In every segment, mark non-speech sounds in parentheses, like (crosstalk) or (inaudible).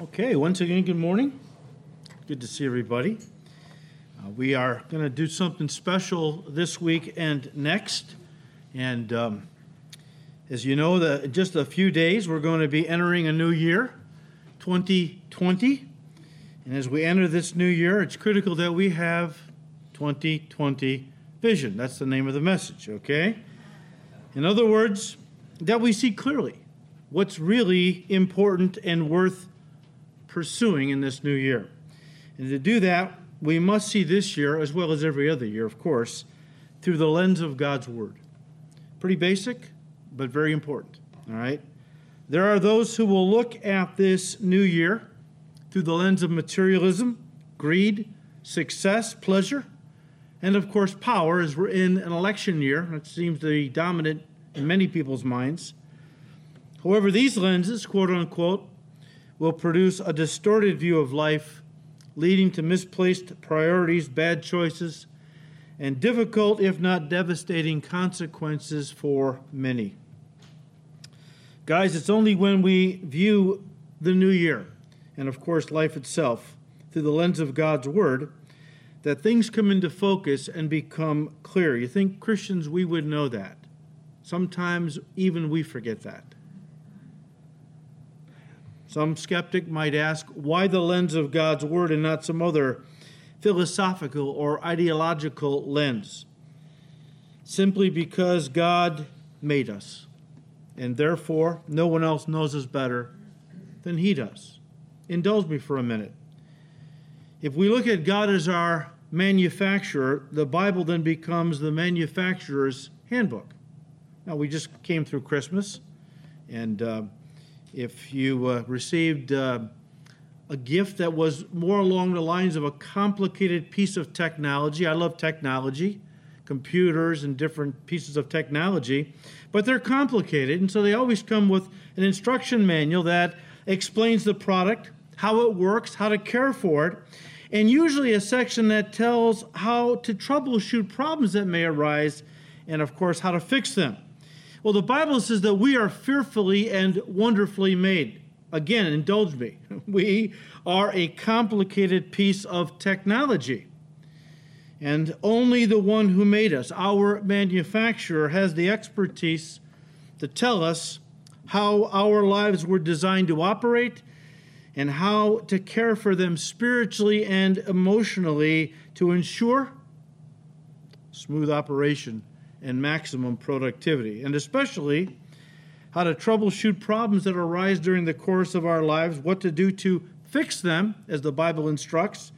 Okay, once again, good morning. Good to see everybody. Uh, we are going to do something special this week and next. And um, as you know, the, just a few days, we're going to be entering a new year, 2020. And as we enter this new year, it's critical that we have 2020 vision. That's the name of the message, okay? In other words, that we see clearly what's really important and worth pursuing in this new year. And to do that, we must see this year, as well as every other year, of course, through the lens of God's Word. Pretty basic, but very important. All right? There are those who will look at this new year through the lens of materialism, greed, success, pleasure, and of course, power, as we're in an election year. That seems to be dominant in many people's minds. However, these lenses, quote unquote, will produce a distorted view of life, leading to misplaced priorities, bad choices, and difficult, if not devastating, consequences for many. Guys, it's only when we view the new year, and of course life itself, through the lens of God's Word, that things come into focus and become clear. You think Christians, we would know that. Sometimes even we forget that. Some skeptic might ask why the lens of God's Word and not some other philosophical or ideological lens? Simply because God made us, and therefore no one else knows us better than He does. Indulge me for a minute. If we look at God as our manufacturer, the Bible then becomes the manufacturer's handbook. Now, we just came through Christmas, and uh, if you uh, received uh, a gift that was more along the lines of a complicated piece of technology, I love technology, computers and different pieces of technology, but they're complicated, and so they always come with an instruction manual that explains the product, how it works, how to care for it, and usually a section that tells how to troubleshoot problems that may arise and, of course, how to fix them. Well, the Bible says that we are fearfully and wonderfully made. Again, indulge me. (laughs) We are a complicated piece of technology. And only the one who made us, our manufacturer, has the expertise to tell us how our lives were designed to operate and how to care for them spiritually and emotionally to ensure smooth operation and maximum productivity, and especially how to troubleshoot problems that arise during the course of our lives, what to do to fix them, as the Bible instructs,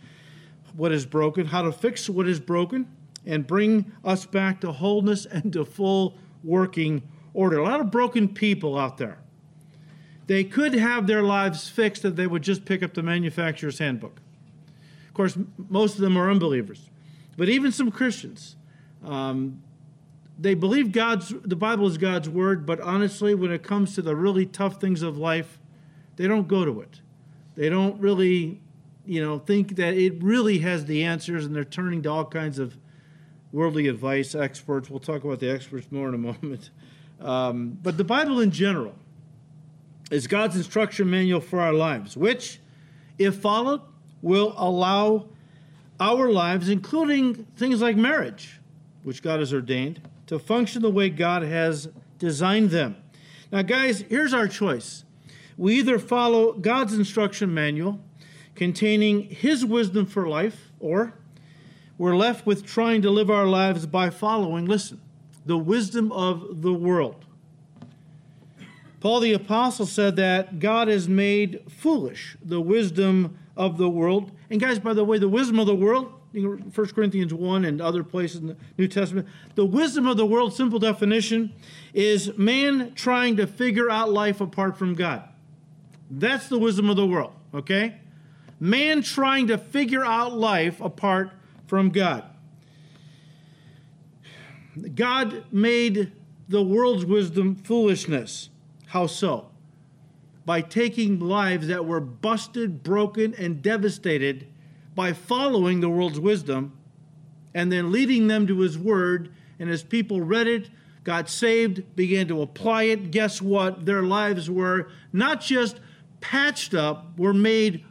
what is broken, how to fix what is broken, and bring us back to wholeness and to full working order. A lot of broken people out there. They could have their lives fixed if they would just pick up the manufacturer's handbook. Of course, most of them are unbelievers, but even some Christians. Um, they believe God's the Bible is God's word, but honestly, when it comes to the really tough things of life, they don't go to it. They don't really, you know, think that it really has the answers, and they're turning to all kinds of worldly advice, experts. We'll talk about the experts more in a (laughs) moment. Um, but the Bible in general is God's instruction manual for our lives, which, if followed, will allow our lives, including things like marriage, which God has ordained, to function the way God has designed them. Now, guys, here's our choice. We either follow God's instruction manual containing His wisdom for life, or we're left with trying to live our lives by following, listen, the wisdom of the world. Paul the Apostle said that God has made foolish the wisdom of the world. And, guys, by the way, the wisdom of the world 1 Corinthians 1 and other places in the New Testament. The wisdom of the world, simple definition, is man trying to figure out life apart from God. That's the wisdom of the world, okay? Man trying to figure out life apart from God. God made the world's wisdom foolishness. How so? By taking lives that were busted, broken, and devastated by following the world's wisdom and then leading them to his word. And as people read it, got saved, began to apply it, guess what? Their lives were not just patched up, were made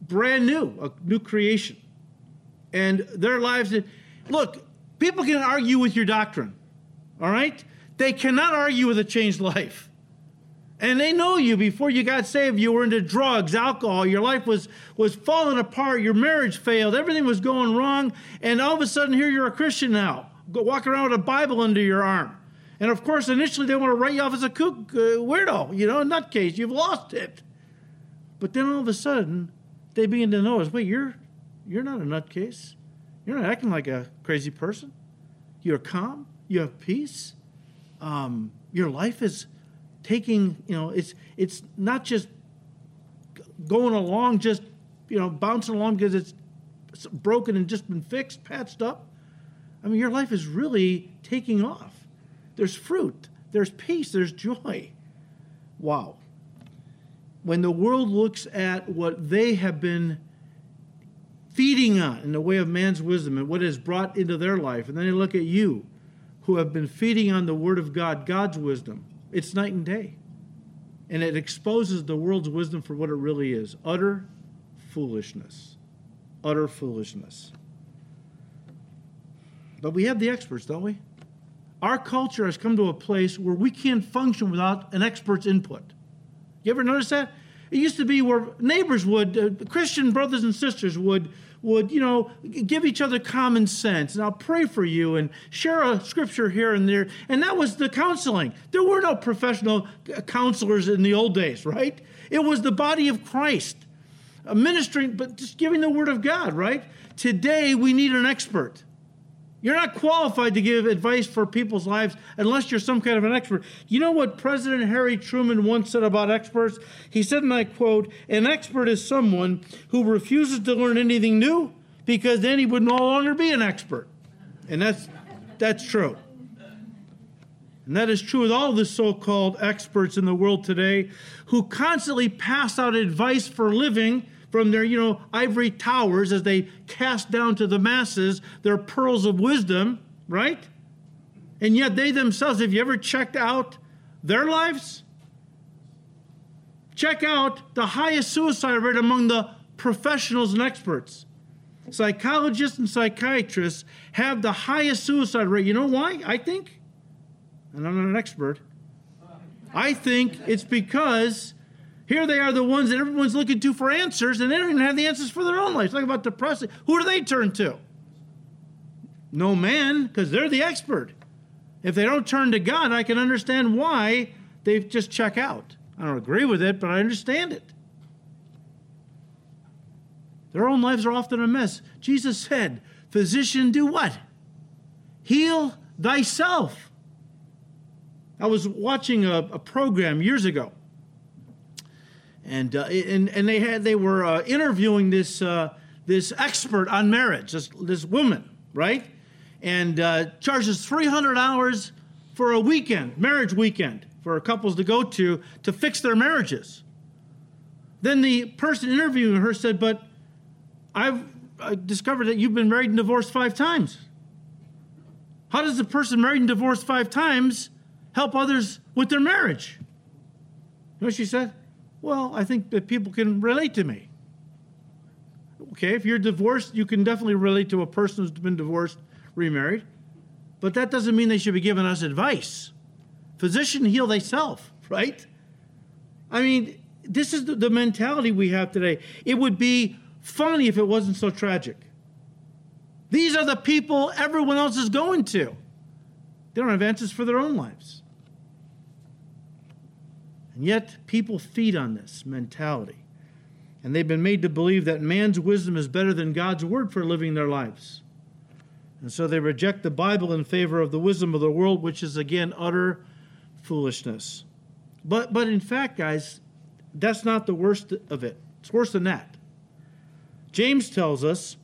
brand new, a new creation. And their lives, look, people can argue with your doctrine, all right? They cannot argue with a changed (laughs) life. And they know you before you got saved. You were into drugs, alcohol. Your life was was falling apart. Your marriage failed. Everything was going wrong. And all of a sudden, here you're a Christian now, go, walking around with a Bible under your arm. And of course, initially they want to write you off as a kook, uh, weirdo, you know, a nutcase. You've lost it. But then all of a sudden, they begin to notice, wait, you're you're not a nutcase. You're not acting like a crazy person. You're calm. You have peace. Um, your life is taking, you know, it's it's not just going along, just you know, bouncing along because it's broken and just been fixed, patched up. I mean, your life is really taking off. There's fruit, there's peace, there's joy. Wow. When the world looks at what they have been feeding on in the way of man's wisdom and what is brought into their life, and then they look at you who have been feeding on the Word of God, God's wisdom, it's night and day. And it exposes the world's wisdom for what it really is utter foolishness. Utter foolishness. But we have the experts, don't we? Our culture has come to a place where we can't function without an expert's input. You ever notice that? It used to be where neighbors would, uh, Christian brothers and sisters would would, you know, give each other common sense. And I'll pray for you and share a scripture here and there. And that was the counseling. There were no professional counselors in the old days, right? It was the body of Christ uh, ministering, but just giving the word of God, right? Today, we need an expert. You're not qualified to give advice for people's lives unless you're some kind of an expert. You know what President Harry Truman once said about experts? He said, and I quote, An expert is someone who refuses to learn anything new because then he would no longer be an expert. And that's, that's true. And that is true with all the so called experts in the world today who constantly pass out advice for living from their, you know, ivory towers as they cast down to the masses their pearls of wisdom, right? And yet they themselves, have you ever checked out their lives? Check out the highest suicide rate among the professionals and experts. Psychologists and psychiatrists have the highest suicide rate. You know why? I think, and I'm not an expert, I think it's because here they are, the ones that everyone's looking to for answers, and they don't even have the answers for their own lives. Talk about depressing. Who do they turn to? No man, because they're the expert. If they don't turn to God, I can understand why they just check out. I don't agree with it, but I understand it. Their own lives are often a mess. Jesus said, Physician, do what? Heal thyself. I was watching a, a program years ago and uh, and and they had they were uh, interviewing this uh, this expert on marriage, this this woman, right? And uh, charges three hundred hours for a weekend, marriage weekend, for couples to go to to fix their marriages. Then the person interviewing her said, "But I've discovered that you've been married and divorced five times. How does the person married and divorced five times help others with their marriage?" You know what she said? Well, I think that people can relate to me. Okay, if you're divorced, you can definitely relate to a person who's been divorced, remarried. But that doesn't mean they should be giving us advice. Physician, heal thyself, (laughs) right? I mean, this is the, the mentality we have today. It would be funny if it wasn't so tragic. These are the people everyone else is going to. They don't have answers for their own lives. And yet, people feed on this mentality. And they've been made to believe that man's wisdom is better than God's word for living their lives. And so they reject the Bible in favor of the wisdom of the world, which is again utter foolishness. But, but in fact, guys, that's not the worst of it. It's worse than that. James tells us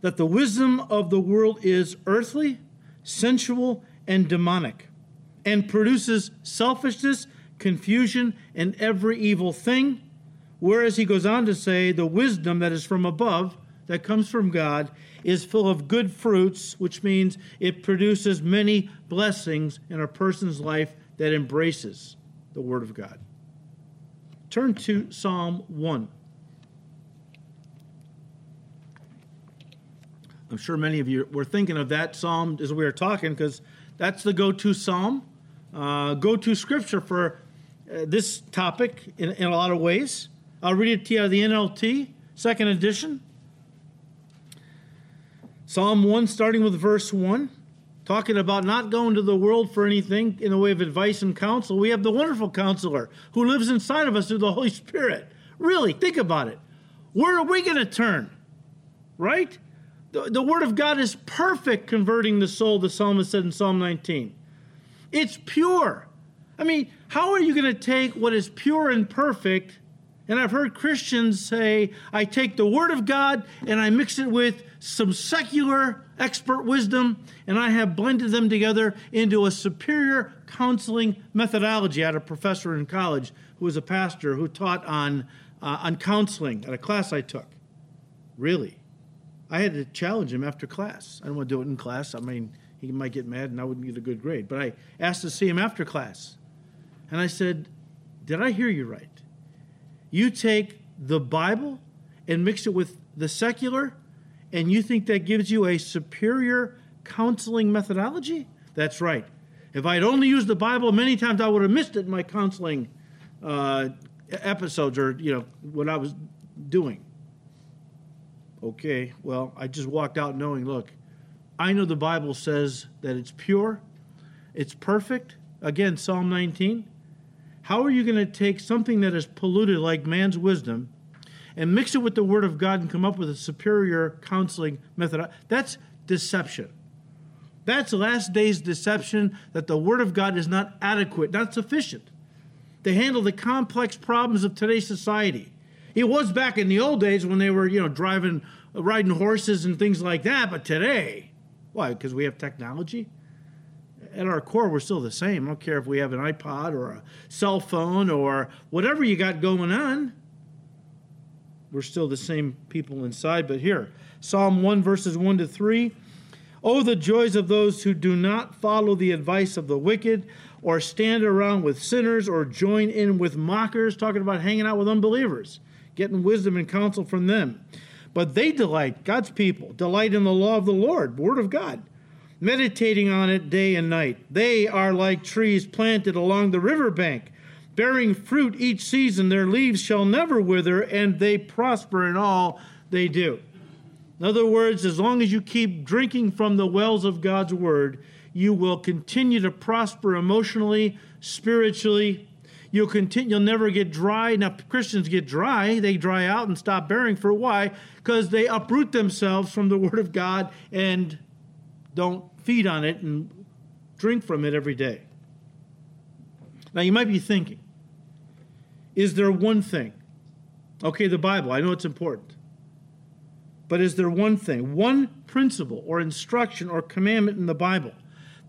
that the wisdom of the world is earthly, sensual, and demonic, and produces selfishness confusion, and every evil thing. Whereas he goes on to say, the wisdom that is from above, that comes from God, is full of good fruits, which means it produces many blessings in a person's life that embraces the Word of God. turn to Psalm 1. I'm sure many of you were thinking of that psalm as we were talking because that's the go to psalm, uh, go to scripture for uh, this topic in, in a lot of ways. I'll read it to you out of the NLT, second edition. Psalm 1, starting with verse 1, talking about not going to the world for anything in the way of advice and counsel. We have the wonderful counselor who lives inside of us through the Holy Spirit. Really, think about it. Where are we going to turn? Right? The, the Word of God is perfect converting the soul, the psalmist said in Psalm 19. It's pure. I mean, how are you going to take what is pure and perfect? And I've heard Christians say, I take the Word of God and I mix it with some secular expert wisdom, and I have blended them together into a superior counseling methodology. I had a professor in college who was a pastor who taught on, uh, on counseling at a class I took. Really? I had to challenge him after class. I don't want to do it in class. I mean, he might get mad and I wouldn't get a good grade. But I asked to see him after class. And I said, Did I hear you right? You take the Bible and mix it with the secular, and you think that gives you a superior counseling methodology? That's right. If I'd only used the Bible many times, I would have missed it in my counseling uh, episodes or, you know, what I was doing. Okay, well, I just walked out knowing, look, I know the Bible says that it's pure, it's perfect. Again, Psalm 19. How are you going to take something that is polluted like man's wisdom and mix it with the Word of God and come up with a superior counseling method? That's deception. That's last days deception that the Word of God is not adequate, not sufficient to handle the complex problems of today's society. It was back in the old days when they were, you know, driving, riding horses and things like that. But today, why? Because we have technology. At our core, we're still the same. I don't care if we have an iPod or a cell phone or whatever you got going on. We're still the same people inside. But here, Psalm 1, verses 1 to 3. Oh, the joys of those who do not follow the advice of the wicked, or stand around with sinners, or join in with mockers, talking about hanging out with unbelievers getting wisdom and counsel from them. But they delight, God's people, delight in the law of the Lord, Word of God, meditating on it day and night. They are like trees planted along the riverbank, bearing fruit each season. Their leaves shall never wither, and they prosper in all they do. In other words, as long as you keep drinking from the wells of God's Word, you will continue to prosper emotionally, spiritually, You'll continue. You'll never get dry. Now Christians get dry; they dry out and stop bearing. For why? Because they uproot themselves from the Word of God and don't feed on it and drink from it every day. Now you might be thinking, is there one thing? Okay, the Bible. I know it's important. But is there one thing, one principle or instruction or commandment in the Bible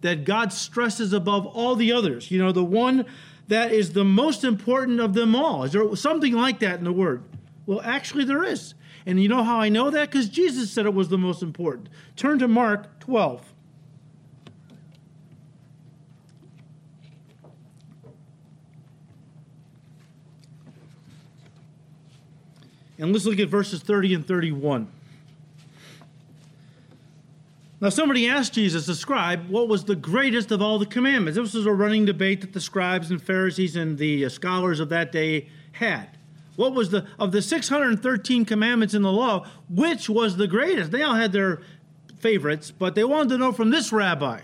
that God stresses above all the others? You know, the one that is the most important of them all? Is there something like that in the Word? Well, actually, there is. And you know how I know that? Because Jesus said it was the most important. Turn to Mark 12. And let's look at verses 30 and 31. Now, somebody asked Jesus, the scribe, what was the greatest of all the commandments? This was a running debate that the scribes and Pharisees and the scholars of that day had. What was the, of the 613 commandments in the law, which was the greatest? They all had their favorites, but they wanted to know from this rabbi,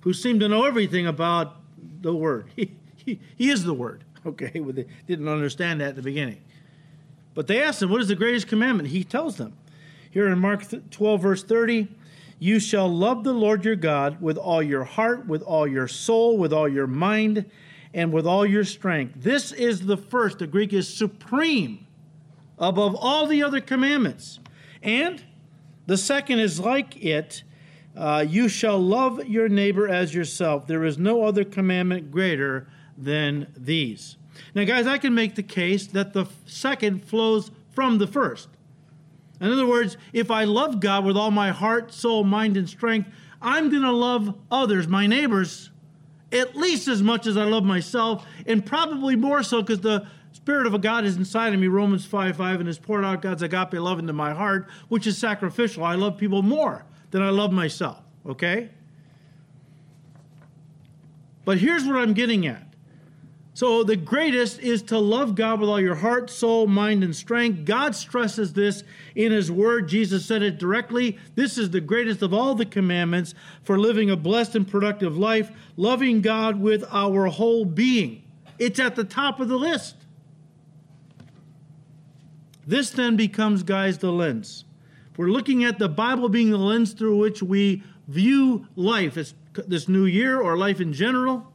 who seemed to know everything about the word. (laughs) He, he, he is the word. Okay, well, they didn't understand that at the beginning. But they asked him, What is the greatest commandment? He tells them. Here in Mark 12, verse 30, you shall love the Lord your God with all your heart, with all your soul, with all your mind, and with all your strength. This is the first. The Greek is supreme above all the other commandments. And the second is like it uh, you shall love your neighbor as yourself. There is no other commandment greater than these. Now, guys, I can make the case that the second flows from the first. In other words, if I love God with all my heart, soul, mind, and strength, I'm going to love others, my neighbors, at least as much as I love myself, and probably more so because the Spirit of a God is inside of me, Romans 5 5, and has poured out God's agape love into my heart, which is sacrificial. I love people more than I love myself, okay? But here's what I'm getting at. So, the greatest is to love God with all your heart, soul, mind, and strength. God stresses this in His Word. Jesus said it directly. This is the greatest of all the commandments for living a blessed and productive life, loving God with our whole being. It's at the top of the list. This then becomes, guys, the lens. We're looking at the Bible being the lens through which we view life, it's this new year or life in general.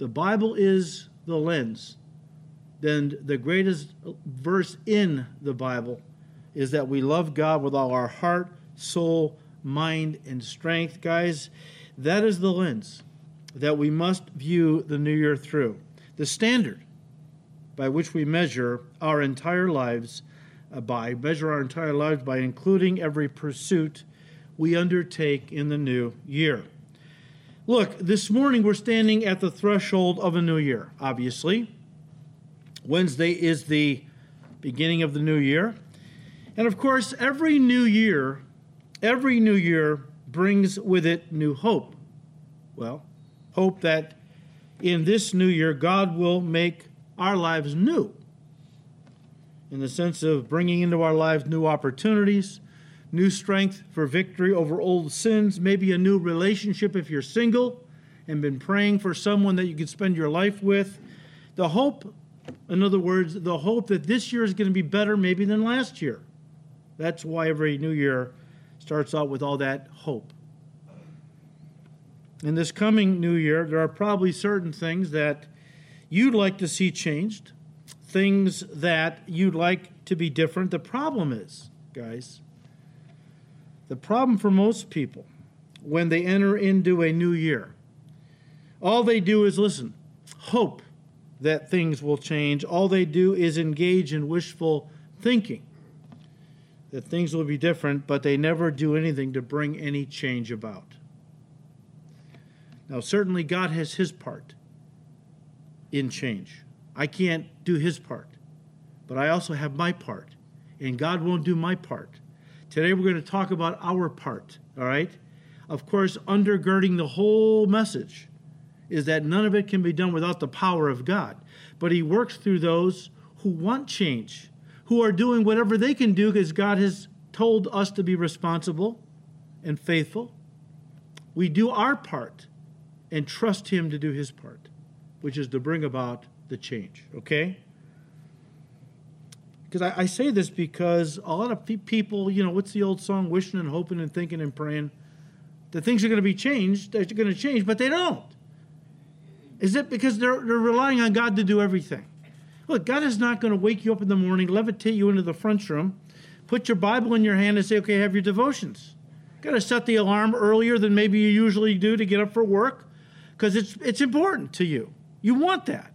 The Bible is the lens. Then the greatest verse in the Bible is that we love God with all our heart, soul, mind, and strength. Guys, that is the lens that we must view the new year through. The standard by which we measure our entire lives uh, by, measure our entire lives by including every pursuit we undertake in the new year. Look, this morning we're standing at the threshold of a new year, obviously. Wednesday is the beginning of the new year. And of course, every new year, every new year brings with it new hope. Well, hope that in this new year, God will make our lives new in the sense of bringing into our lives new opportunities, new strength for victory over old sins, maybe a new relationship if you're single and been praying for someone that you could spend your life with. The hope, in other words, the hope that this year is going to be better maybe than last year. That's why every new year starts out with all that hope. In this coming new year, there are probably certain things that you'd like to see changed, things that you'd like to be different. The problem is, guys, the problem for most people when they enter into a new year, all they do is listen, hope that things will change. All they do is engage in wishful thinking that things will be different, but they never do anything to bring any change about. Now, certainly, God has His part in change. I can't do his part, but I also have my part, and God won't do my part. Today we're going to talk about our part, all right? Of course, undergirding the whole message is that none of it can be done without the power of God. But He works through those who want change, who are doing whatever they can do because God has told us to be responsible and faithful. We do our part and trust Him to do His part which is to bring about the change, okay? Because I, I, say this because a lot of people, you know, what's the old song, wishing and hoping and thinking and praying that things are going to be changed, they're going to change, but they don't. Is it because they're, they're relying on God to do everything? Look, God is not going to wake you up in the morning, levitate you into the front room, put your Bible in your hand, and say, okay, have your devotions. Got to set the alarm earlier than maybe you usually do to get up for work because it's, it's important to you. You want that.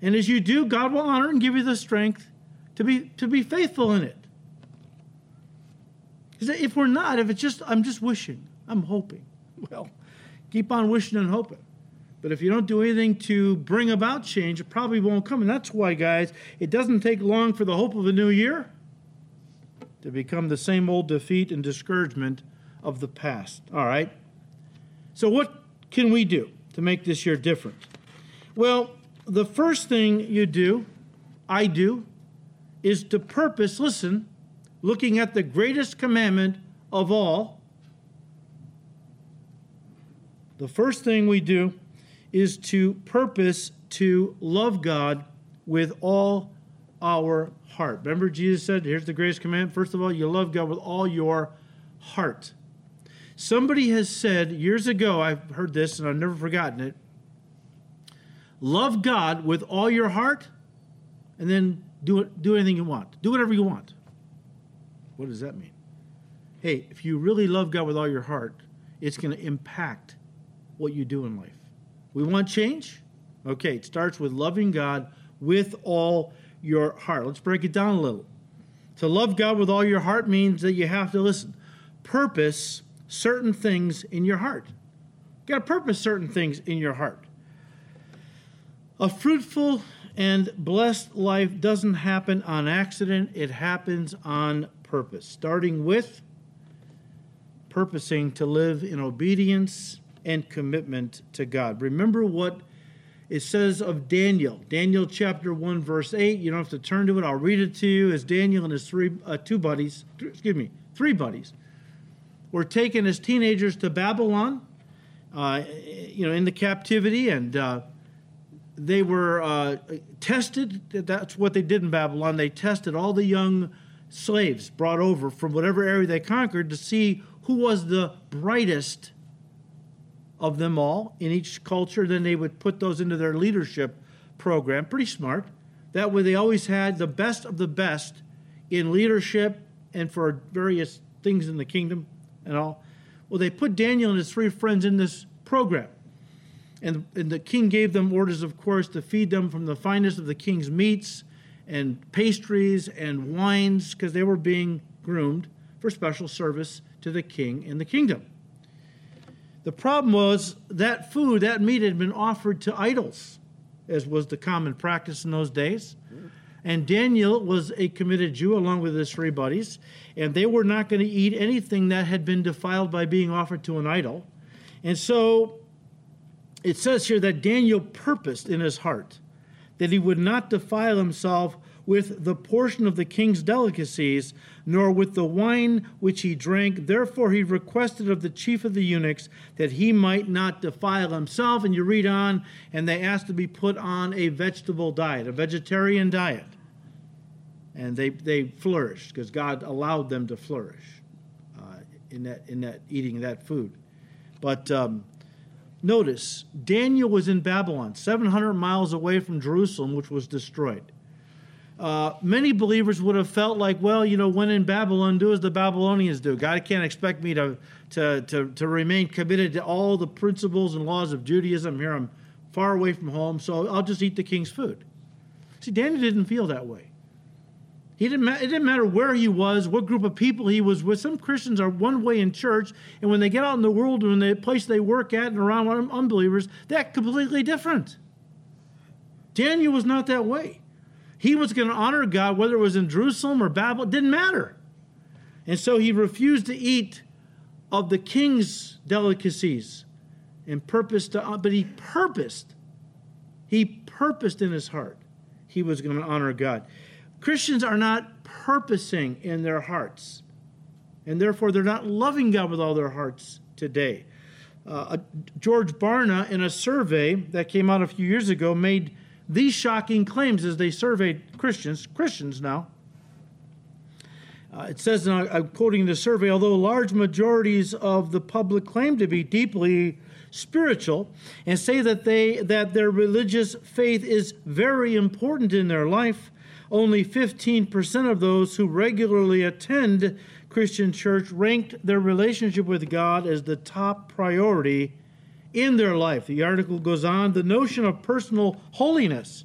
And as you do, God will honor and give you the strength to be to be faithful in it. Because if we're not, if it's just I'm just wishing, I'm hoping. (laughs) Well, keep on wishing and hoping. But if you don't do anything to bring about change, it probably won't come. And that's why, guys, it doesn't take long for the hope of a new year to become the same old defeat and discouragement of the past. All right? So, what can we do to make this year different? Well, the first thing you do, I do, is to purpose, listen, looking at the greatest commandment of all. The first thing we do is to purpose to love God with all our heart. Remember, Jesus said, here's the greatest commandment. First of all, you love God with all your heart. Somebody has said years ago, I've heard this and I've never forgotten it. Love God with all your heart, and then do do anything you want. Do whatever you want. What does that mean? Hey, if you really love God with all your heart, it's going to impact what you do in life. We want change? Okay, it starts with loving God with all your heart. Let's break it down a little. To love God with all your heart means that you have to listen. Purpose certain things in your heart. You got to purpose certain things in your heart. A fruitful and blessed life doesn't happen on accident, it happens on purpose, starting with purposing to live in obedience and commitment to God. Remember what it says of Daniel, Daniel chapter 1, verse 8. You don't have to turn to it, I'll read it to you. As Daniel and his three, uh, two buddies, excuse me, three buddies, were taken as teenagers to Babylon, uh, you know, in the captivity, and uh, they were uh, tested. That's what they did in Babylon. They tested all the young slaves brought over from whatever area they conquered to see who was the brightest of them all in each culture. Then they would put those into their leadership program. Pretty smart. That way, they always had the best of the best in leadership and for various things in the kingdom and all. Well, they put Daniel and his three friends in this program. And, and the king gave them orders, of course, to feed them from the finest of the king's meats and pastries and wines because they were being groomed for special service to the king in the kingdom. The problem was that food, that meat had been offered to idols, as was the common practice in those days. And Daniel was a committed Jew along with his three buddies, and they were not going to eat anything that had been defiled by being offered to an idol. And so it says here that Daniel purposed in his heart that he would not defile himself with the portion of the king's delicacies, nor with the wine which he drank. Therefore, he requested of the chief of the eunuchs that he might not defile himself. And you read on, and they asked to be put on a vegetable diet, a vegetarian diet. And they, they flourished because God allowed them to flourish uh, in, that, in that eating that food. But um, Notice, Daniel was in Babylon, 700 miles away from Jerusalem, which was destroyed. Uh, many believers would have felt like, well, you know, when in Babylon, do as the Babylonians do. God can't expect me to, to, to, to remain committed to all the principles and laws of Judaism. Here I'm far away from home, so I'll just eat the king's food. See, Daniel didn't feel that way. He didn't ma- it didn't matter where he was, what group of people he was with. Some Christians are one way in church, and when they get out in the world and the place they work at and around unbelievers, they're completely different. Daniel was not that way. He was going to honor God, whether it was in Jerusalem or Babylon, didn't matter. And so he refused to eat of the king's delicacies and purposed to, but he purposed, he purposed in his heart he was going to honor God. Christians are not purposing in their hearts, and therefore they're not loving God with all their hearts today. Uh, George Barna, in a survey that came out a few years ago, made these shocking claims as they surveyed Christians, Christians now. Uh, it says, and I'm quoting the survey, although large majorities of the public claim to be deeply spiritual and say that they that their religious faith is very important in their life, only 15% of those who regularly attend Christian church ranked their relationship with God as the top priority in their life. The article goes on the notion of personal holiness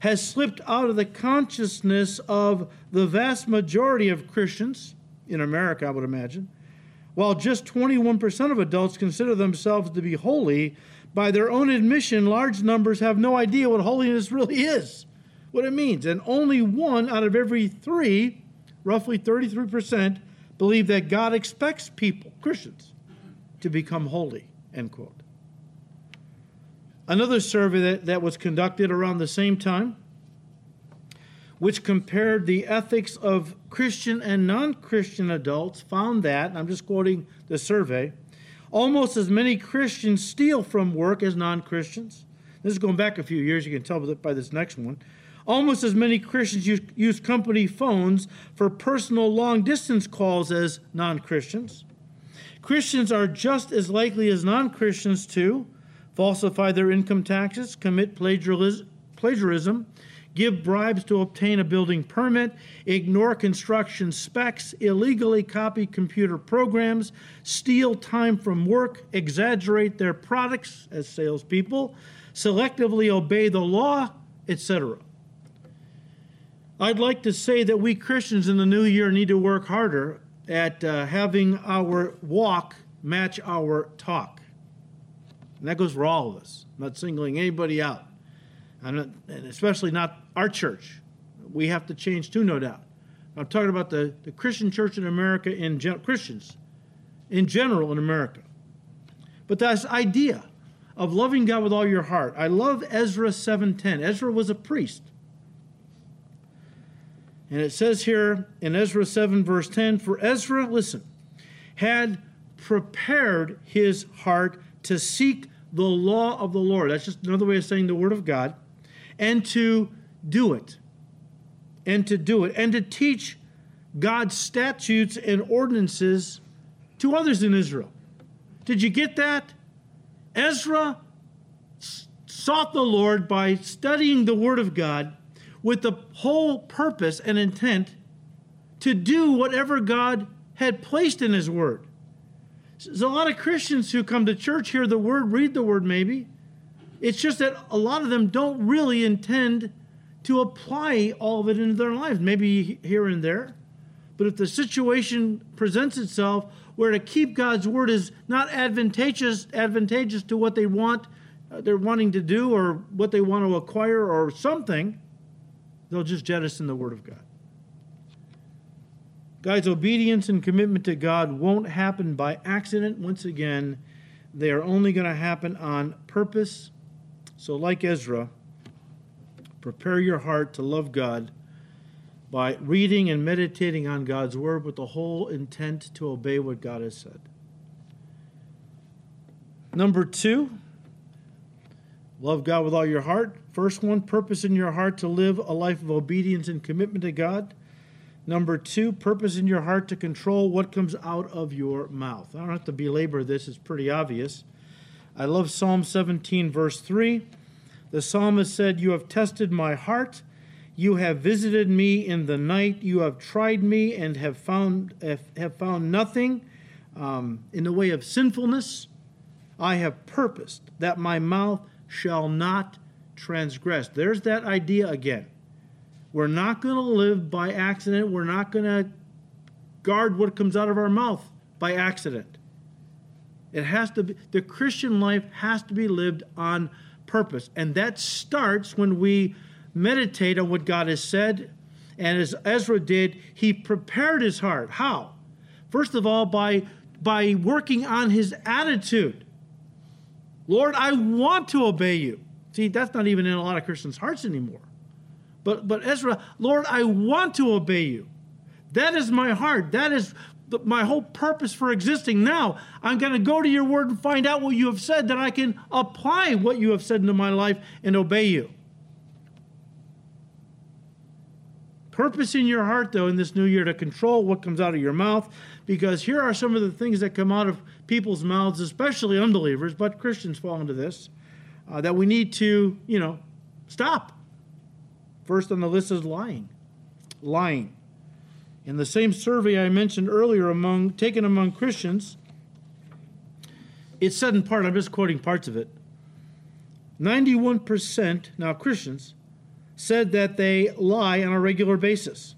has slipped out of the consciousness of the vast majority of Christians in America, I would imagine. While just 21% of adults consider themselves to be holy, by their own admission, large numbers have no idea what holiness really is what it means. And only one out of every three, roughly 33%, believe that God expects people, Christians, to become holy, end quote. Another survey that, that was conducted around the same time, which compared the ethics of Christian and non Christian adults, found that, I'm just quoting the survey, almost as many Christians steal from work as non Christians. This is going back a few years, you can tell by this next one. Almost as many Christians use, use company phones for personal long distance calls as non Christians. Christians are just as likely as non Christians to falsify their income taxes, commit plagiarism, give bribes to obtain a building permit, ignore construction specs, illegally copy computer programs, steal time from work, exaggerate their products as salespeople, selectively obey the law, etc. I'd like to say that we Christians in the new year need to work harder at uh, having our walk match our talk. And that goes for all of us. I'm not singling anybody out. not, and especially not our church. We have to change too, no doubt. I'm talking about the, the Christian church in America in gen- Christians in general in America. But this idea of loving God with all your heart. I love Ezra 7:10. Ezra was a priest. And it says here in Ezra 7 verse 10, for Ezra, listen, had prepared his heart to seek the law of the Lord. That's just another way of saying the word of God, and to do it. And to do it and to teach God's statutes and ordinances to others in Israel. Did you get that? Ezra sought the Lord by studying the Word of God with the whole purpose and intent to do whatever God had placed in His Word. There's a lot of Christians who come to church, hear the Word, read the Word maybe. It's just that a lot of them don't really intend to apply all of it into their lives, maybe here and there. But if the situation presents itself where to keep God's word is not advantageous advantageous to what they want uh, they're wanting to do or what they want to acquire or something, they'll just jettison the word of God. Guys, obedience and commitment to God won't happen by accident. Once again, they are only going to happen on purpose. So, like Ezra, prepare your heart to love God by reading and meditating on God's Word with the whole intent to obey what God has said. Number two, love God with all your heart. First one, purpose in your heart to live a life of obedience and commitment to God. Number two, purpose in your heart to control what comes out of your mouth. I don't have to belabor this, it's pretty obvious. I love Psalm 17, verse 3. The psalmist said, You have tested my heart you have visited me in the night. You have tried me and have found have found nothing um, in the way of sinfulness. I have purposed that my mouth shall not transgress. There's that idea again. We're not going to live by accident. We're not going to guard what comes out of our mouth by accident. It has to be the Christian life has to be lived on purpose. And that starts when we meditate on what God has said. And as Ezra did, he prepared his heart. How? First of all, by, by working on his attitude. Lord, I want to obey you. See, that's not even in a lot of Christians' hearts anymore. But, but Ezra, Lord, I want to obey you. That is my heart. That is the, my whole purpose for existing. Now, I'm going to go to your word and find out what you have said, that I can apply what you have said into my life and obey you. Purpose in your heart, though, in this new year to control what comes out of your mouth, because here are some of the things that come out of people's mouths, especially unbelievers, but Christians fall into this, uh, that we need to, you know, stop. First on the list is lying. Lying. In the same survey I mentioned earlier, among taken among Christians, it said in part, I'm just quoting parts of it, 91%, now Christians, said that they lie on a regular basis.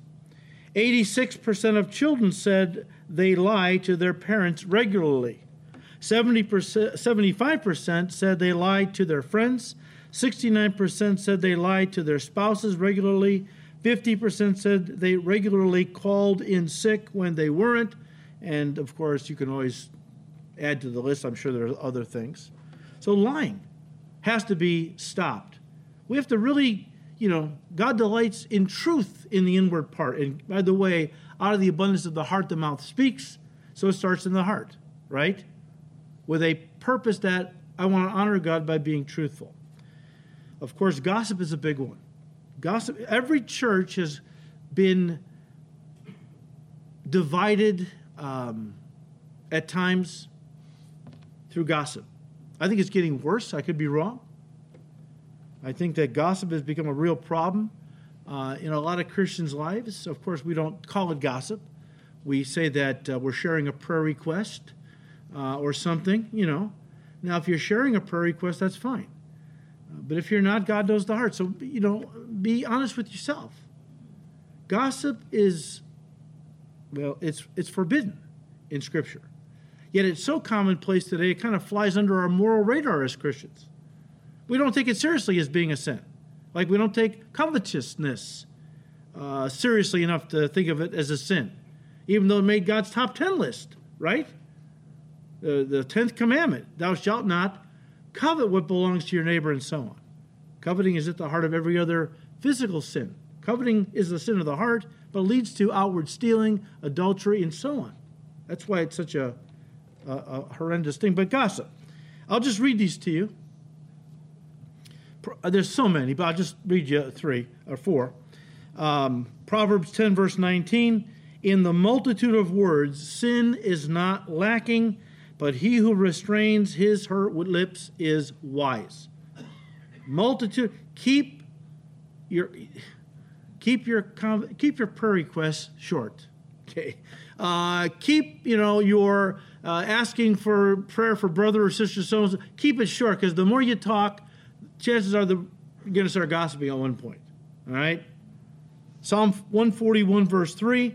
86% of children said they lie to their parents regularly. 70%, 75% said they lie to their friends. 69% said they lie to their spouses regularly. 50% said they regularly called in sick when they weren't. And of course, you can always add to the list. I'm sure there are other things. So lying has to be stopped. We have to really you know, God delights in truth in the inward part. And by the way, out of the abundance of the heart, the mouth speaks. So it starts in the heart, right? With a purpose that I want to honor God by being truthful. Of course, gossip is a big one. Gossip, every church has been divided um, at times through gossip. I think it's getting worse. I could be wrong. I think that gossip has become a real problem uh, in a lot of Christians' lives. Of course, we don't call it gossip. We say that uh, we're sharing a prayer request uh, or something, you know. Now, if you're sharing a prayer request, that's fine. But if you're not, God knows the heart. So, you know, be honest with yourself. Gossip is, well, it's, it's forbidden in Scripture. Yet it's so commonplace today, it kind of flies under our moral radar as Christians. We don't take it seriously as being a sin. Like we don't take covetousness uh, seriously enough to think of it as a sin, even though it made God's top 10 list, right? The, the 10th commandment thou shalt not covet what belongs to your neighbor, and so on. Coveting is at the heart of every other physical sin. Coveting is the sin of the heart, but leads to outward stealing, adultery, and so on. That's why it's such a, a, a horrendous thing. But gossip. I'll just read these to you. There's so many, but I'll just read you three or four. Um, Proverbs 10, verse 19 In the multitude of words, sin is not lacking, but he who restrains his with lips is wise. Multitude, keep your keep your keep your prayer requests short. Okay, uh, keep you know your uh, asking for prayer for brother or sister so keep it short because the more you talk, chances are the, you're going to start gossiping at one point. All right. Psalm 141 verse 3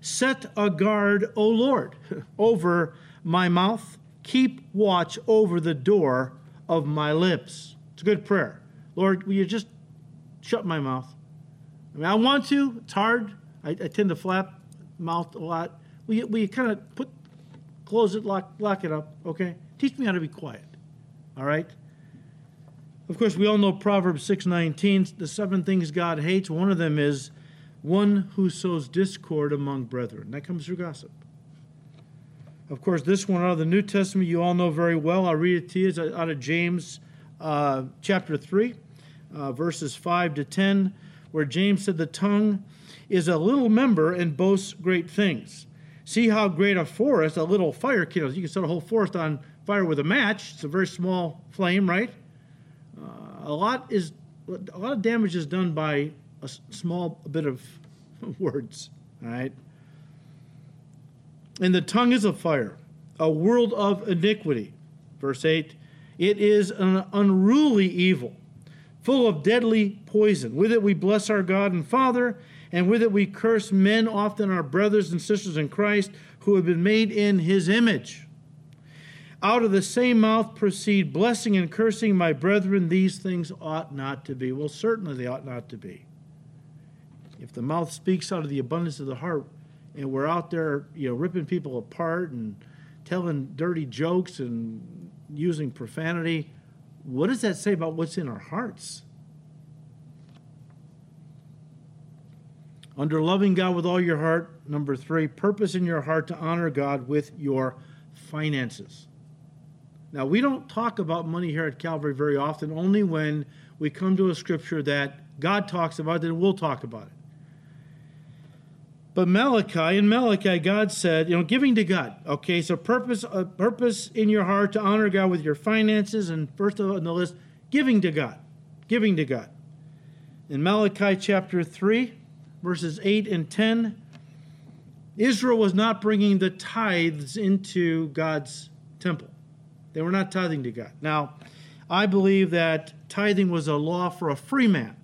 Set a guard, O Lord, (laughs) over my mouth. Keep watch over the door of my lips. It's a good prayer. Lord, will you just shut my mouth? I mean, I want to. It's hard. I, I tend to flap mouth a lot. Will you, will you kind of put, close it, lock, lock it up, okay? Teach me how to be quiet, all right? Of course, we all know Proverbs 6:19, the seven things God hates. One of them is one who sows discord among brethren. That comes through gossip. Of course, this one out of the New Testament you all know very well. I'll read it to you. It's out of James uh, chapter 3, uh, verses 5 to 10, where James said, The tongue is a little member and boasts great things. See how great a forest a little fire kindles. You can set a whole forest on fire with a match. It's a very small flame, right? Uh, a lot is a lot of damage is done by a small bit of (laughs) words. Right. And the tongue is a fire, a world of iniquity. Verse 8 it is an unruly evil, full of deadly poison. With it we bless our God and Father, and with it we curse men, often our brothers and sisters in Christ, who have been made in his image. Out of the same mouth proceed blessing and cursing, my brethren. These things ought not to be. Well, certainly they ought not to be. If the mouth speaks out of the abundance of the heart, and we're out there, you know, ripping people apart and telling dirty jokes and using profanity, what does that say about what's in our hearts? Under loving God with all your heart, number three, purpose in your heart to honor God with your finances. Now, we don't talk about money here at Calvary very often, only when we come to a scripture that God talks about then we'll talk about it. But Malachi, in Malachi, God said, you know, giving to God. Okay, so purpose, uh, purpose in your heart to honor God with your finances, and first of all on the list, giving to God, giving to God. In Malachi chapter three, verses eight and ten, Israel was not bringing the tithes into God's temple. They were not tithing to God. Now, I believe that tithing was a law for a free man.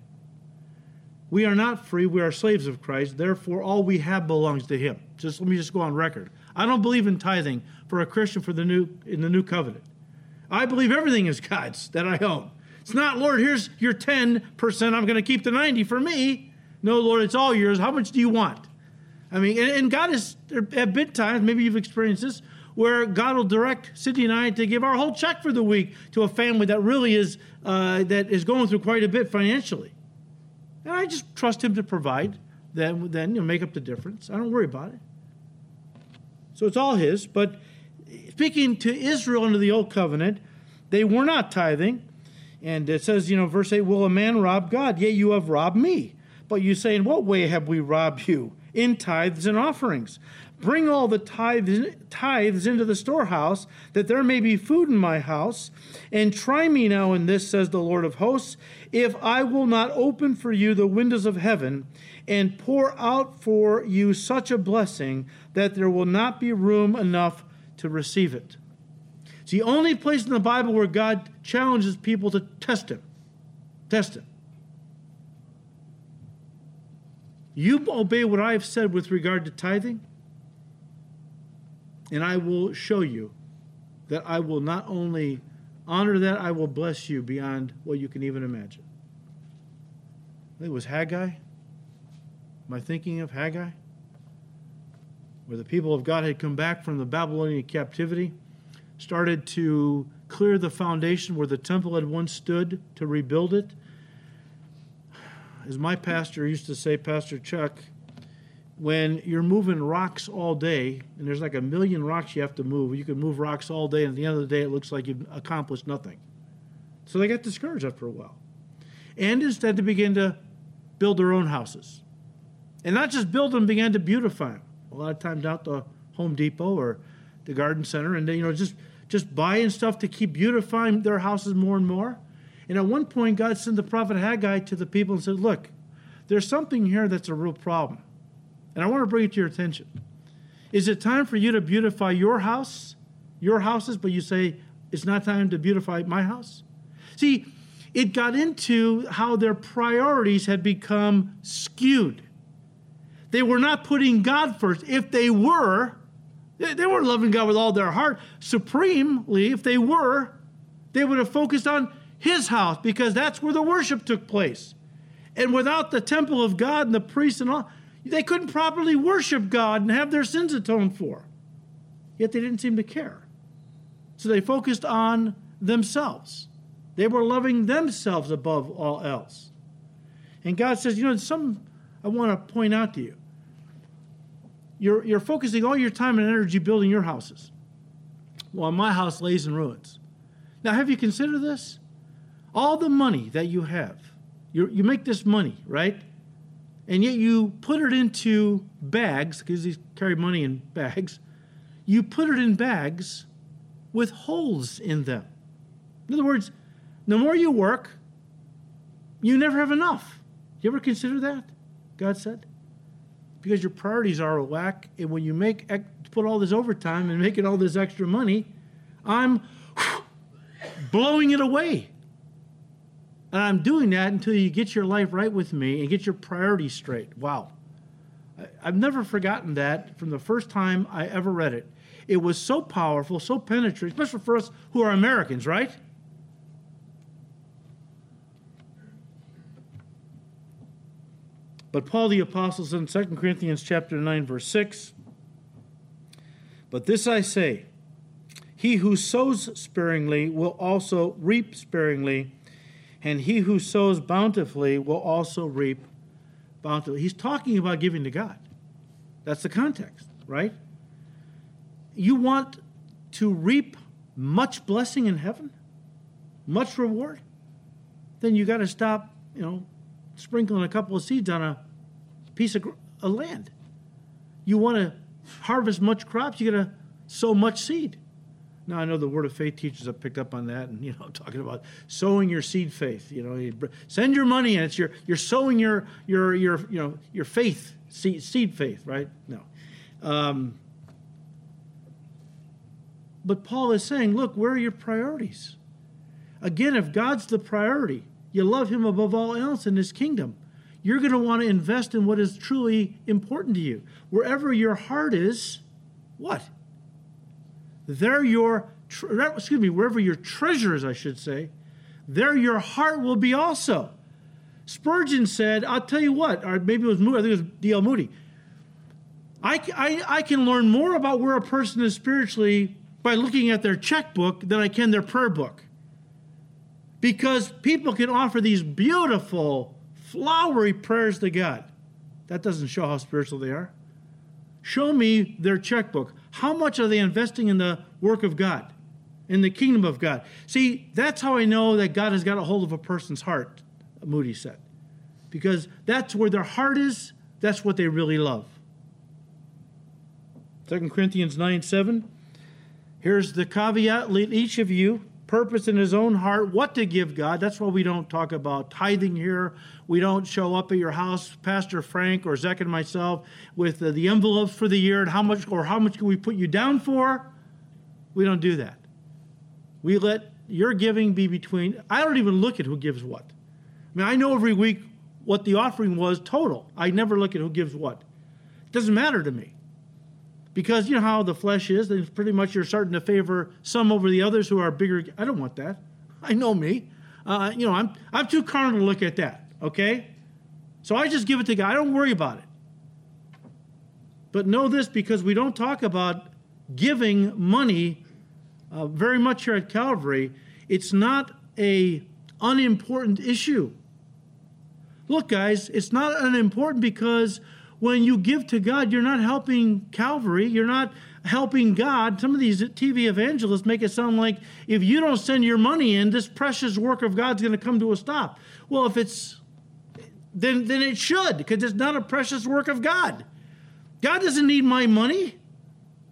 We are not free, we are slaves of Christ. Therefore, all we have belongs to him. Just let me just go on record. I don't believe in tithing for a Christian for the new in the new covenant. I believe everything is God's that I own. It's not, Lord, here's your 10%, I'm going to keep the 90 for me. No, Lord, it's all yours. How much do you want? I mean, and, and God is at bit times, maybe you've experienced this, where God will direct Cindy and I to give our whole check for the week to a family that really is uh, that is going through quite a bit financially. And I just trust him to provide. Then, then you know, make up the difference. I don't worry about it. So it's all his. But speaking to Israel under the old covenant, they were not tithing. And it says, you know, verse 8, Will a man rob God? Yea, you have robbed me. But you say, In what way have we robbed you? In tithes and offerings. Bring all the tithes, tithes into the storehouse, that there may be food in my house. And try me now in this, says the Lord of hosts, if I will not open for you the windows of heaven and pour out for you such a blessing that there will not be room enough to receive it. It's the only place in the Bible where God challenges people to test Him. Test Him. You obey what I have said with regard to tithing, and I will show you that I will not only honor that, I will bless you beyond what you can even imagine. it was Haggai. Am I thinking of Haggai? Where the people of God had come back from the Babylonian captivity, started to clear the foundation where the temple had once stood to rebuild it. As my pastor used to say, Pastor Chuck, when you're moving rocks all day, and there's like a million rocks you have to move, you can move rocks all day, and at the end of the day, it looks like you've accomplished nothing. So they got discouraged after a while. And instead, they began to build their own houses. And not just build them, began to beautify them. A lot of times out the Home Depot or the garden center, and they, you know, just just buying stuff to keep beautifying their houses more and more. And at one point, God sent the prophet Haggai to the people and said, Look, there's something here that's a real problem. And I want to bring it to your attention. Is it time for you to beautify your house, your houses, but you say, It's not time to beautify my house? See, it got into how their priorities had become skewed. They were not putting God first. If they were, they weren't loving God with all their heart. Supremely, if they were, they would have focused on His house because that's where the worship took place. And without the temple of God and the priests and all, they couldn't properly worship God and have their sins atoned for. Yet they didn't seem to care. So they focused on themselves. They were loving themselves above all else. And God says, you know, some I want to point out to you you're, you're focusing all your time and energy building your houses while my house lays in ruins. Now, have you considered this? All the money that you have, you you make this money, right? And yet you put it into bags, because these carry money in bags. You put it in bags with holes in them. In other words, the more you work, you never have enough. You ever consider that? God said because your priorities are a whack. And when you make put all this overtime and making all this extra money, I'm blowing it away. And I'm doing that until you get your life right with me and get your priorities straight. Wow. I've never forgotten that from the first time I ever read it. It was so powerful, so penetrating, especially for us who are Americans, right? But Paul the apostle said in 2 Corinthians chapter 9 verse 6, "But this I say, he who sows sparingly will also reap sparingly, and he who sows bountifully will also reap bountifully." He's talking about giving to God. That's the context, right? You want to reap much blessing in heaven, much reward, then you got to stop, you know, sprinkling a couple of seeds on a piece of, of land. You want to harvest much crops, you got to sow much seed. Now I know the Word of Faith teachers have picked up on that, and (laughs) you know, talking about sowing your seed faith. You know, you send your money, and it's your you're sowing your your your you know your faith seed, seed faith, right? No, um, but Paul is saying, look, where are your priorities? Again, if God's the priority, you love him above all else in his kingdom. You're going to want to invest in what is truly important to you. Wherever your heart is, what? There your excuse me, wherever your treasure is, I should say, there your heart will be also. Spurgeon said, I'll tell you what, or maybe it was Moody, I think it was D.L. Moody. I, I, I can learn more about where a person is spiritually by looking at their checkbook than I can their prayer book because people can offer these beautiful, flowery prayers to God. That doesn't show how spiritual they are. Show me their checkbook. How much are they investing in the work of God, in the kingdom of God? See, that's how I know that God has got a hold of a person's heart, Moody said. Because that's where their heart is, that's what they really love. 2 Corinthians 9 7. Here's the caveat let each of you purpose in his own heart what to give God. That's why we don't talk about tithing here. We don't show up at your house, Pastor Frank or Zek and myself, with the, the envelopes for the year and how much or how much can we put you down for. We don't do that. We let your giving be between. I don't even look at who gives what. I mean, I know every week what the offering was total. I never look at who gives what. It doesn't matter to me because you know how the flesh is and pretty much you're starting to favor some over the others who are bigger i don't want that i know me uh, you know i'm i'm too carnal to look at that okay So I just give it to God. I don't worry about it. But know this because we don't talk about giving money uh, very much here at Calvary, it's not a unimportant issue. Look, guys, it's not unimportant because when you give to God, you're not helping Calvary. You're not helping God. Some of these TV evangelists make it sound like if you don't send your money in, this precious work of God's going to come to a stop. Well, if it's then then it should because it's not a precious work of God. God doesn't need my money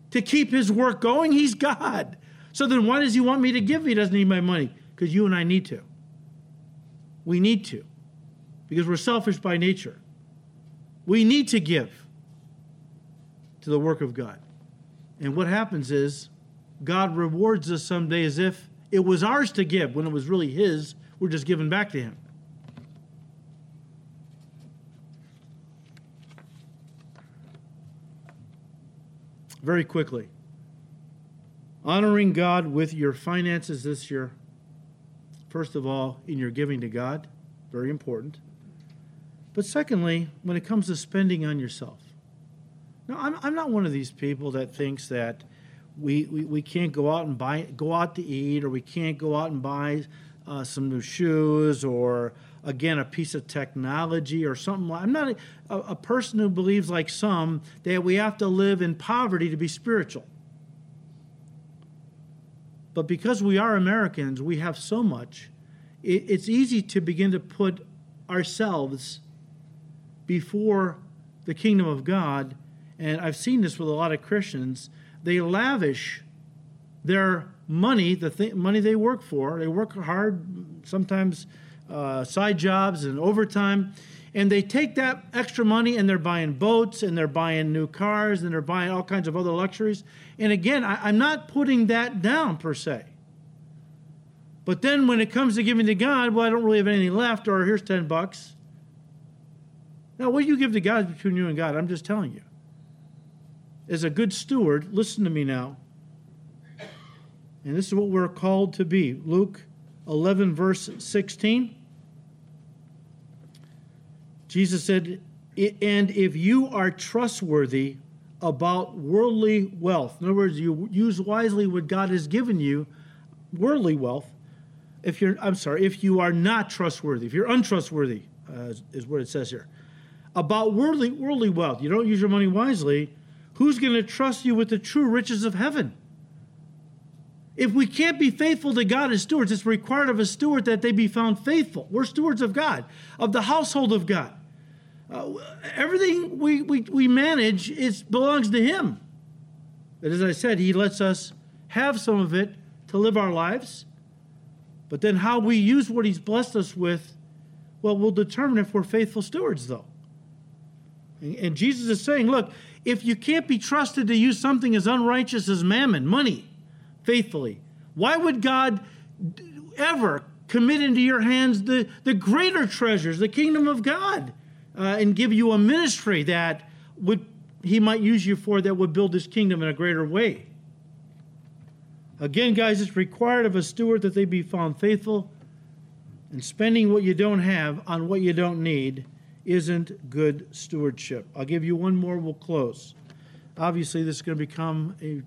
to keep his work going. He's God. So then why does he want me to give? He doesn't need my money because you and I need to. We need to because we're selfish by nature. We need to give to the work of God. And what happens is God rewards us someday as if it was ours to give when it was really His. We're just giving back to Him. Very quickly honoring God with your finances this year. First of all, in your giving to God, very important. But secondly, when it comes to spending on yourself. Now, I'm, I'm not one of these people that thinks that we, we, we can't go out and buy go out to eat or we can't go out and buy uh, some new shoes or again a piece of technology or something like i'm not a, a person who believes like some that we have to live in poverty to be spiritual but because we are americans we have so much it, it's easy to begin to put ourselves before the kingdom of God, and I've seen this with a lot of Christians, they lavish their money, the th- money they work for. They work hard, sometimes uh, side jobs and overtime, and they take that extra money and they're buying boats and they're buying new cars and they're buying all kinds of other luxuries. And again, I, I'm not putting that down per se. But then when it comes to giving to God, well, I don't really have anything left, or here's 10 bucks. Now, what you give to God between you and God. I'm just telling you. As a good steward, listen to me now. And this is what we're called to be. Luke 11, verse 16. Jesus said, And if you are trustworthy about worldly wealth, in other words, you use wisely what God has given you, worldly wealth. If you're, I'm sorry, if you are not trustworthy, if you're untrustworthy, uh, is what it says here about worldly, worldly wealth, you don't use your money wisely, who's going to trust you with the true riches of heaven? If we can't be faithful to God as stewards, it's required of a steward that they be found faithful. We're stewards of God, of the household of God. Uh, everything we, we, we manage is, belongs to Him. But as I said, He lets us have some of it to live our lives. But then how we use what He's blessed us with, well, will determine if we're faithful stewards, though. And Jesus is saying, look, if you can't be trusted to use something as unrighteous as mammon, money, faithfully, why would God ever commit into your hands the, the greater treasures, the kingdom of God, uh, and give you a ministry that would he might use you for that would build his kingdom in a greater way? Again, guys, it's required of a steward that they be found faithful and spending what you don't have on what you don't need isn't good stewardship. I'll give you one more, we'll close. Obviously, this is going to become a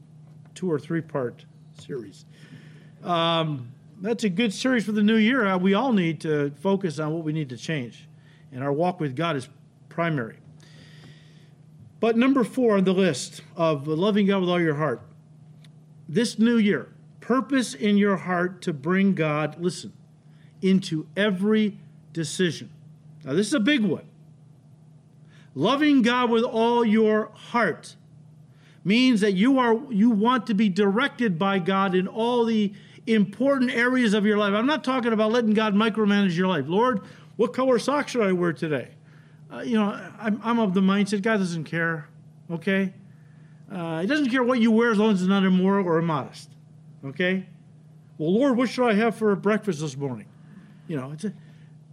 two or three part series. Um, that's a good series for the new year. Uh, we all need to focus on what we need to change, and our walk with God is primary. But number four on the list of loving God with all your heart, this new year, purpose in your heart to bring God, listen, into every decision. Now, this is a big one. Loving God with all your heart means that you are you want to be directed by God in all the important areas of your life. I'm not talking about letting God micromanage your life. Lord, what color socks should I wear today? Uh, you know, I'm, I'm, of the mindset God doesn't care. Okay, uh, He doesn't care what you wear as long as it's not immoral or immodest. Okay. Well, Lord, what should I have for breakfast this morning? You know, it's a,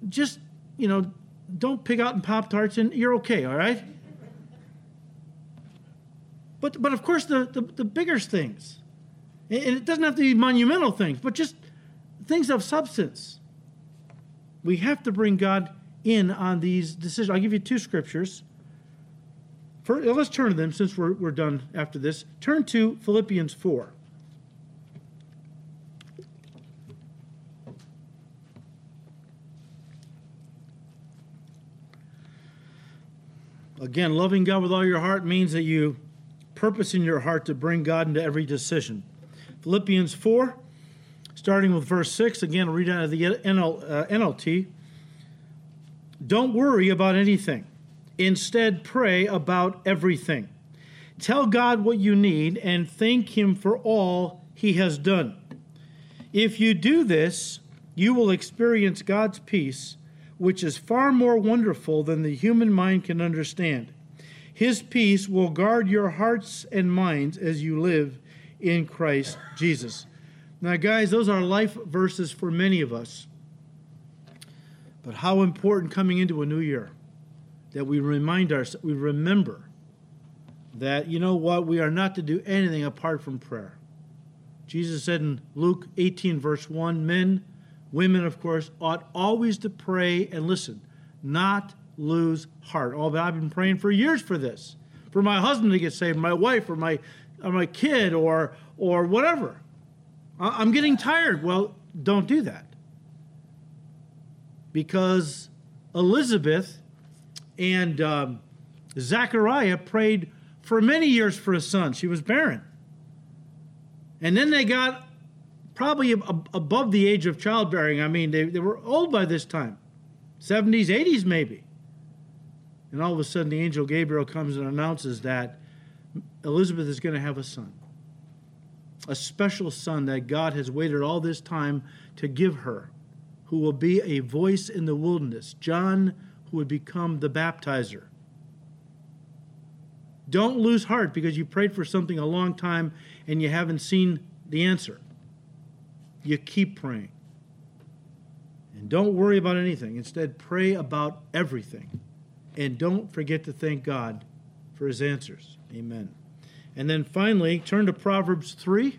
just you know, don't pick out in Pop Tarts and you're okay, all right? But, but of course, the, the, the bigger things, and it doesn't have to be monumental things, but just things of substance. We have to bring God in on these decisions. I'll give you two scriptures. First, let's turn to them since we're, we're done after this. Turn to Philippians 4. Again, loving God with all your heart means that you purpose in your heart to bring God into every decision. Philippians 4, starting with verse 6, again, read out of the NLT. Uh, Don't worry about anything. Instead, pray about everything. Tell God what you need and thank Him for all He has done. If you do this, you will experience God's peace which is far more wonderful than the human mind can understand. His peace will guard your hearts and minds as you live in Christ Jesus. Now, guys, those are life verses for many of us. But how important coming into a new year that we remind ourselves, we remember that, you know what, we are not to do anything apart from prayer. Jesus said in Luke 18, verse 1 Men Women, of course, ought always to pray and listen, not lose heart. But I've been praying for years for this, for my husband to get saved, my wife, or my, or my kid, or, or whatever. I'm getting tired. Well, don't do that. Because Elizabeth and um, Zachariah prayed for many years for a son. She was barren. And then they got probably above the age of childbearing. I mean, they, they were old by this time 70s, 80s, maybe. And all of a sudden, the angel Gabriel comes and announces that Elizabeth is going to have a son, a special son that God has waited all this time to give her, who will be a voice in the wilderness, John, who would become the baptizer. Don't lose heart because you prayed for something a long time and you haven't seen the answer you keep praying. And don't worry about anything. Instead, pray about everything. And don't forget to thank God for his answers. Amen. And then finally, turn to Proverbs 3.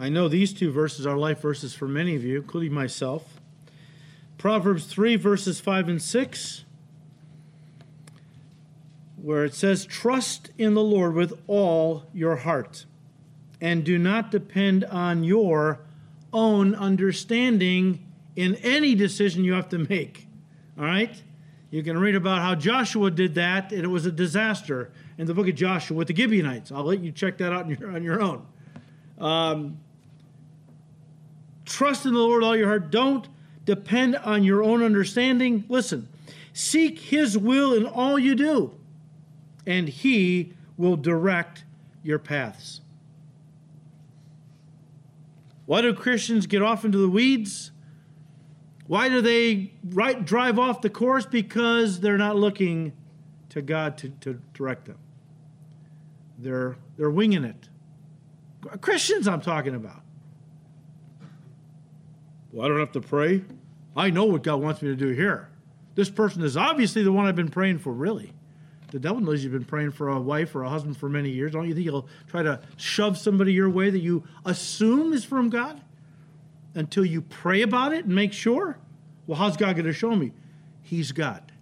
I know these two verses are life verses for many of you, including myself. Proverbs 3, verses 5 and 6 where it says, Trust in the Lord with all your heart, and do not depend on your own understanding in any decision you have to make. All right? You can read about how Joshua did that, and it was a disaster in the book of Joshua with the Gibeonites. I'll let you check that out on your, on your own. Um, trust in the Lord all your heart. Don't depend on your own understanding. Listen, seek His will in all you do and He will direct your paths. Why do Christians get off into the weeds? Why do they right, drive off the course? Because they're not looking to God to, to direct them. They're, they're winging it. Christians, I'm talking about. Well, I don't have to pray. I know what God wants me to do here. This person is obviously the one I've been praying for, really. The devil knows you've been praying for a wife or a husband for many years. Don't you think he'll try to shove somebody your way that you assume is from God until you pray about it and make sure? Well, how's God going to show me? He's God.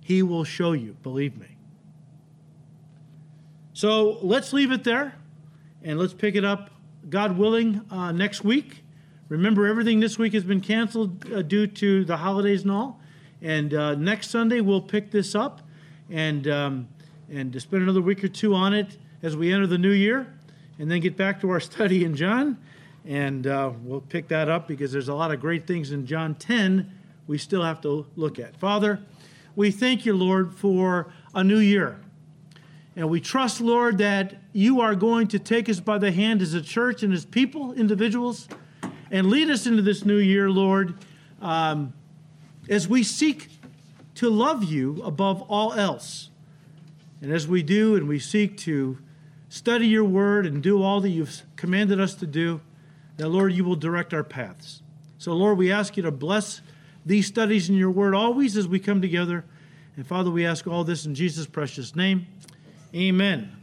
He will show you, believe me. So let's leave it there and let's pick it up, God willing, uh, next week. Remember, everything this week has been canceled uh, due to the holidays and all. And uh, next Sunday, we'll pick this up and um, and to spend another week or two on it as we enter the new year, and then get back to our (laughs) study in John, and uh, we'll pick that up because there's a lot of great things in John 10 we still have to look at. Father, we thank you, Lord, for a new year. And we trust, Lord, that you are going to take us by the hand as a church and as people, individuals, and lead us into this new year, Lord, um, as we seek to love you above all else. And as we do and we seek to study your word and do all that you've commanded us to do, that, Lord, you will direct our paths. So, Lord, we ask you to bless these studies in your word always as we come together. And, Father, we ask all this in Jesus' precious name. Amen.